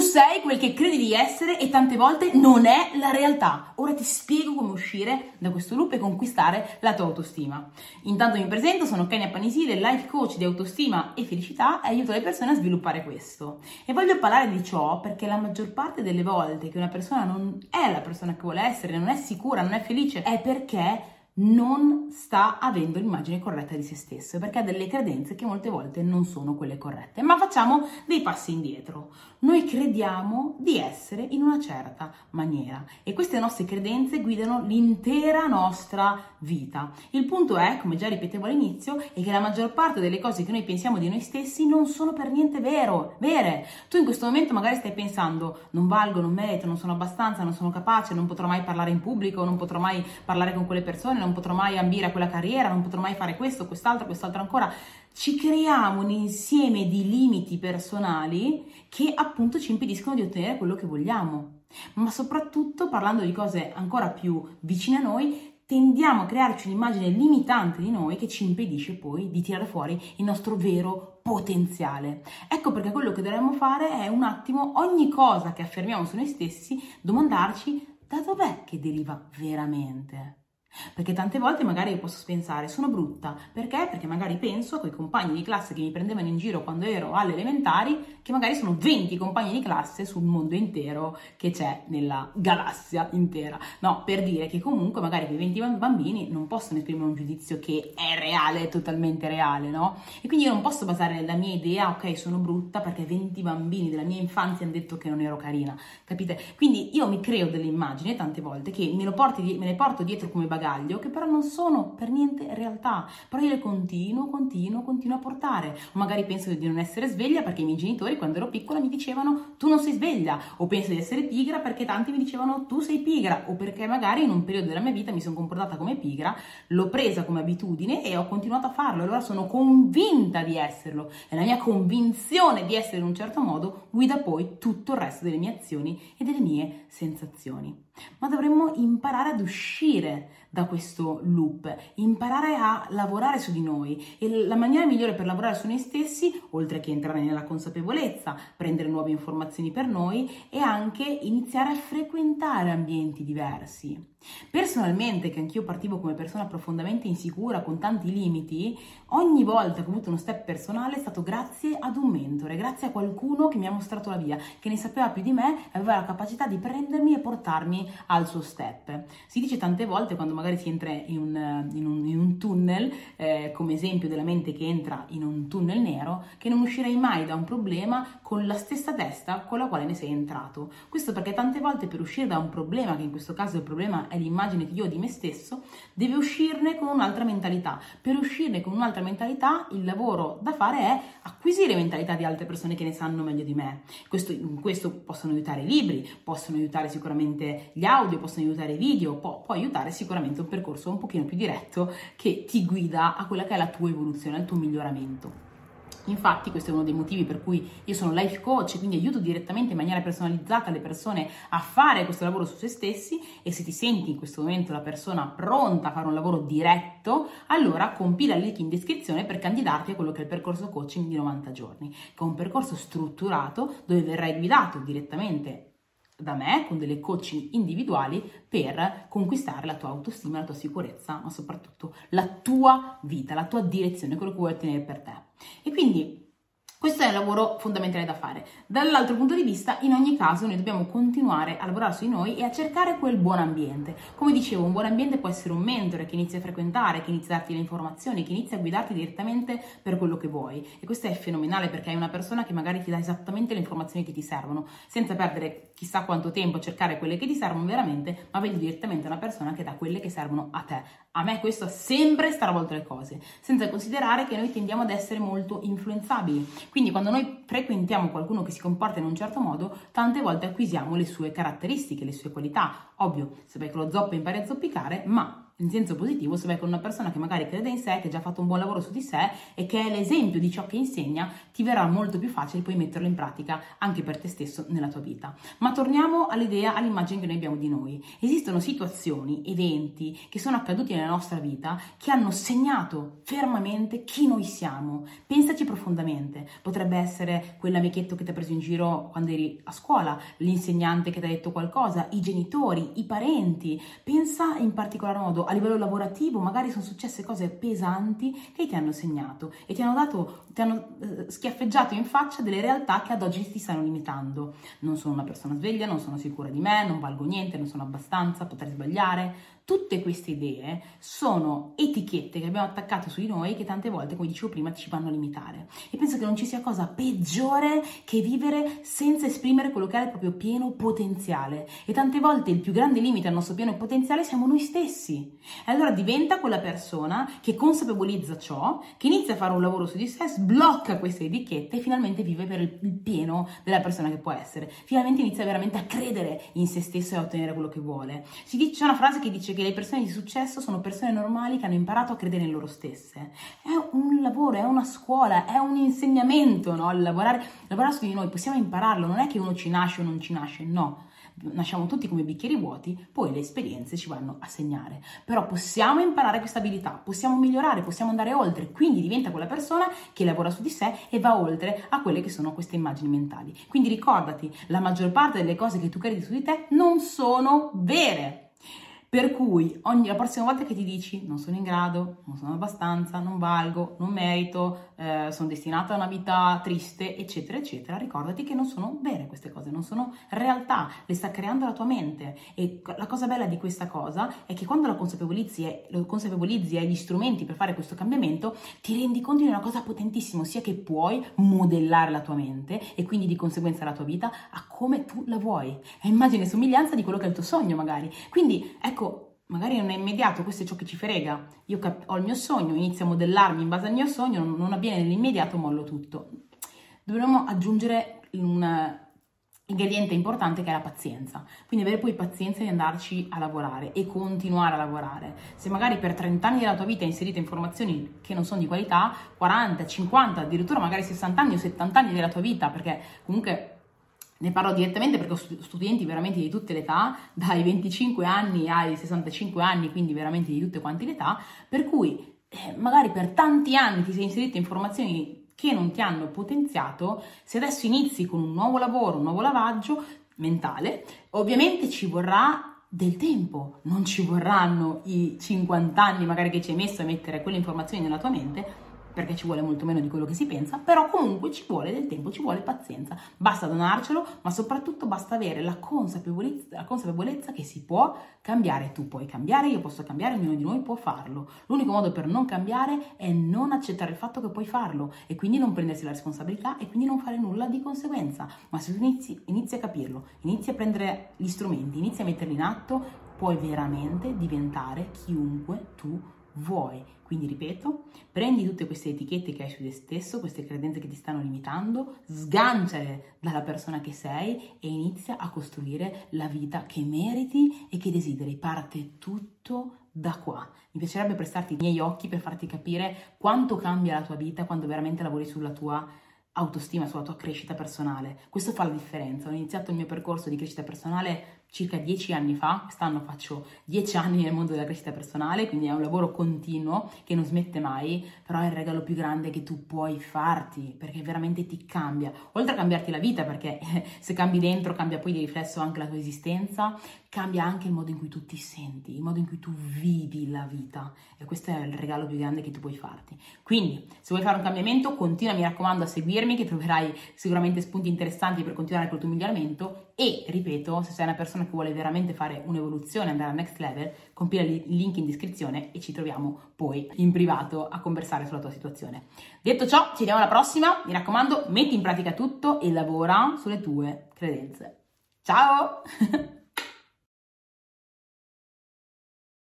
sei quel che credi di essere e tante volte non è la realtà. Ora ti spiego come uscire da questo loop e conquistare la tua autostima. Intanto mi presento, sono Kenya Panisile, life coach di autostima e felicità e aiuto le persone a sviluppare questo. E voglio parlare di ciò perché la maggior parte delle volte che una persona non è la persona che vuole essere, non è sicura, non è felice, è perché non sta avendo l'immagine corretta di se stesso perché ha delle credenze che molte volte non sono quelle corrette. Ma facciamo dei passi indietro. Noi crediamo di essere in una certa maniera e queste nostre credenze guidano l'intera nostra vita. Il punto è, come già ripetevo all'inizio, è che la maggior parte delle cose che noi pensiamo di noi stessi non sono per niente vero, vere. Tu in questo momento magari stai pensando non valgo, non merito, non sono abbastanza, non sono capace, non potrò mai parlare in pubblico, non potrò mai parlare con quelle persone, non potrò mai ambire a quella carriera, non potrò mai fare questo, quest'altro, quest'altro ancora. Ci creiamo un insieme di limiti personali che appunto ci impediscono di ottenere quello che vogliamo. Ma soprattutto parlando di cose ancora più vicine a noi, tendiamo a crearci un'immagine limitante di noi che ci impedisce poi di tirare fuori il nostro vero potenziale. Ecco perché quello che dovremmo fare è un attimo ogni cosa che affermiamo su noi stessi, domandarci da dov'è che deriva veramente. Perché tante volte magari io posso pensare sono brutta, perché? Perché magari penso a quei compagni di classe che mi prendevano in giro quando ero alle elementari, che magari sono 20 compagni di classe sul mondo intero che c'è nella galassia intera. No, per dire che comunque magari quei 20 bambini non possono esprimere un giudizio che è reale, è totalmente reale, no? E quindi io non posso basare la mia idea, ok, sono brutta perché 20 bambini della mia infanzia hanno detto che non ero carina, capite? Quindi io mi creo delle immagini tante volte che me, porti, me le porto dietro come bagaglio bagaglio che però non sono per niente realtà, però io le continuo, continuo, continuo a portare. O magari penso di non essere sveglia perché i miei genitori quando ero piccola mi dicevano tu non sei sveglia, o penso di essere pigra perché tanti mi dicevano tu sei pigra, o perché magari in un periodo della mia vita mi sono comportata come pigra, l'ho presa come abitudine e ho continuato a farlo, allora sono convinta di esserlo. E la mia convinzione di essere in un certo modo guida poi tutto il resto delle mie azioni e delle mie sensazioni ma dovremmo imparare ad uscire da questo loop, imparare a lavorare su di noi e la maniera migliore per lavorare su noi stessi, oltre che entrare nella consapevolezza, prendere nuove informazioni per noi, è anche iniziare a frequentare ambienti diversi. Personalmente, che anch'io partivo come persona profondamente insicura, con tanti limiti, ogni volta che ho avuto uno step personale è stato grazie ad un mentore, grazie a qualcuno che mi ha mostrato la via, che ne sapeva più di me e aveva la capacità di prendermi e portarmi al suo step. Si dice tante volte quando magari si entra in un, in un, in un tunnel, eh, come esempio della mente che entra in un tunnel nero, che non uscirei mai da un problema con la stessa testa con la quale ne sei entrato. Questo perché tante volte per uscire da un problema, che in questo caso il problema è l'immagine che io ho di me stesso, deve uscirne con un'altra mentalità. Per uscirne con un'altra mentalità, il lavoro da fare è acquisire mentalità di altre persone che ne sanno meglio di me. Questo, in questo possono aiutare i libri, possono aiutare sicuramente gli audio, possono aiutare i video, può, può aiutare sicuramente un percorso un pochino più diretto che ti guida a quella che è la tua evoluzione, al tuo miglioramento. Infatti questo è uno dei motivi per cui io sono life coach, quindi aiuto direttamente in maniera personalizzata le persone a fare questo lavoro su se stessi e se ti senti in questo momento la persona pronta a fare un lavoro diretto, allora compila il link in descrizione per candidarti a quello che è il percorso coaching di 90 giorni, che è un percorso strutturato dove verrai guidato direttamente da me con delle coaching individuali per conquistare la tua autostima, la tua sicurezza, ma soprattutto la tua vita, la tua direzione, quello che vuoi ottenere per te. E quindi questo è un lavoro fondamentale da fare. Dall'altro punto di vista, in ogni caso, noi dobbiamo continuare a lavorare su di noi e a cercare quel buon ambiente. Come dicevo, un buon ambiente può essere un mentore che inizia a frequentare, che inizia a darti le informazioni, che inizia a guidarti direttamente per quello che vuoi. E questo è fenomenale perché è una persona che magari ti dà esattamente le informazioni che ti servono, senza perdere chissà quanto tempo a cercare quelle che ti servono veramente, ma vedi direttamente una persona che dà quelle che servono a te. A me questo ha sempre stravolto le cose, senza considerare che noi tendiamo ad essere molto influenzabili quindi quando noi frequentiamo qualcuno che si comporta in un certo modo, tante volte acquisiamo le sue caratteristiche, le sue qualità. Ovvio, sapete che lo zoppo impari a zoppicare, ma in senso positivo se vai con una persona che magari crede in sé, che ha già fatto un buon lavoro su di sé e che è l'esempio di ciò che insegna, ti verrà molto più facile poi metterlo in pratica anche per te stesso nella tua vita. Ma torniamo all'idea, all'immagine che noi abbiamo di noi. Esistono situazioni, eventi che sono accaduti nella nostra vita che hanno segnato fermamente chi noi siamo. Pensaci profondamente. Potrebbe essere quell'amichetto che ti ha preso in giro quando eri a scuola, l'insegnante che ti ha detto qualcosa, i genitori, i parenti. Pensa in particolar modo a livello lavorativo magari sono successe cose pesanti che ti hanno segnato e ti hanno dato, ti hanno eh, schiaffeggiato in faccia delle realtà che ad oggi ti stanno limitando. Non sono una persona sveglia, non sono sicura di me, non valgo niente, non sono abbastanza, potrei sbagliare. Tutte queste idee sono etichette che abbiamo attaccato su di noi che tante volte, come dicevo prima, ci vanno a limitare. E penso che non ci sia cosa peggiore che vivere senza esprimere quello che è il proprio pieno potenziale. E tante volte il più grande limite al nostro pieno potenziale siamo noi stessi. E allora diventa quella persona che consapevolizza ciò, che inizia a fare un lavoro su di sé, sblocca queste etichette e finalmente vive per il pieno della persona che può essere. Finalmente inizia veramente a credere in se stesso e a ottenere quello che vuole. Dice, c'è una frase che dice che le persone di successo sono persone normali che hanno imparato a credere in loro stesse. È un lavoro, è una scuola, è un insegnamento, no? Lavorare, lavorare su di noi, possiamo impararlo, non è che uno ci nasce o non ci nasce, no nasciamo tutti come bicchieri vuoti, poi le esperienze ci vanno a segnare. Però possiamo imparare questa abilità, possiamo migliorare, possiamo andare oltre, quindi diventa quella persona che lavora su di sé e va oltre a quelle che sono queste immagini mentali. Quindi ricordati, la maggior parte delle cose che tu credi su di te non sono vere. Per cui ogni, la prossima volta che ti dici non sono in grado, non sono abbastanza, non valgo, non merito, eh, sono destinata a una vita triste, eccetera, eccetera, ricordati che non sono vere queste cose, non sono realtà, le sta creando la tua mente. E la cosa bella di questa cosa è che quando la consapevolizzi e, lo consapevolizzi e hai gli strumenti per fare questo cambiamento, ti rendi conto di una cosa potentissima, ossia che puoi modellare la tua mente e quindi di conseguenza la tua vita a come tu la vuoi. È immagine e somiglianza di quello che è il tuo sogno magari. Quindi ecco ecco, magari non è immediato, questo è ciò che ci frega. Io cap- ho il mio sogno, inizio a modellarmi in base al mio sogno, non, non avviene nell'immediato, mollo tutto. Dovremmo aggiungere un ingrediente importante che è la pazienza. Quindi avere poi pazienza di andarci a lavorare e continuare a lavorare. Se magari per 30 anni della tua vita hai inserito informazioni che non sono di qualità, 40, 50, addirittura magari 60 anni o 70 anni della tua vita, perché comunque ne parlo direttamente perché ho studenti veramente di tutte le età, dai 25 anni ai 65 anni, quindi veramente di tutte quante le età, per cui eh, magari per tanti anni ti sei inserito informazioni che non ti hanno potenziato, se adesso inizi con un nuovo lavoro, un nuovo lavaggio mentale, ovviamente ci vorrà del tempo, non ci vorranno i 50 anni magari che ci hai messo a mettere quelle informazioni nella tua mente, perché ci vuole molto meno di quello che si pensa, però comunque ci vuole del tempo, ci vuole pazienza, basta donarcelo, ma soprattutto basta avere la consapevolezza, la consapevolezza che si può cambiare, tu puoi cambiare, io posso cambiare, ognuno di noi può farlo. L'unico modo per non cambiare è non accettare il fatto che puoi farlo e quindi non prendersi la responsabilità e quindi non fare nulla di conseguenza, ma se tu inizi, inizi a capirlo, inizi a prendere gli strumenti, inizi a metterli in atto, puoi veramente diventare chiunque tu vuoi. Quindi ripeto, prendi tutte queste etichette che hai su te stesso, queste credenze che ti stanno limitando, sganciale dalla persona che sei e inizia a costruire la vita che meriti e che desideri. Parte tutto da qua. Mi piacerebbe prestarti i miei occhi per farti capire quanto cambia la tua vita quando veramente lavori sulla tua autostima, sulla tua crescita personale. Questo fa la differenza. Ho iniziato il mio percorso di crescita personale circa dieci anni fa, quest'anno faccio dieci anni nel mondo della crescita personale, quindi è un lavoro continuo che non smette mai, però è il regalo più grande che tu puoi farti, perché veramente ti cambia. Oltre a cambiarti la vita, perché se cambi dentro cambia poi di riflesso anche la tua esistenza, cambia anche il modo in cui tu ti senti, il modo in cui tu vivi la vita e questo è il regalo più grande che tu puoi farti. Quindi, se vuoi fare un cambiamento, continua, mi raccomando, a seguirmi che troverai sicuramente spunti interessanti per continuare col tuo miglioramento e, ripeto, se sei una persona che vuole veramente fare un'evoluzione, andare al next level, compila il link in descrizione e ci troviamo poi in privato a conversare sulla tua situazione. Detto ciò, ci vediamo alla prossima, mi raccomando, metti in pratica tutto e lavora sulle tue credenze. Ciao!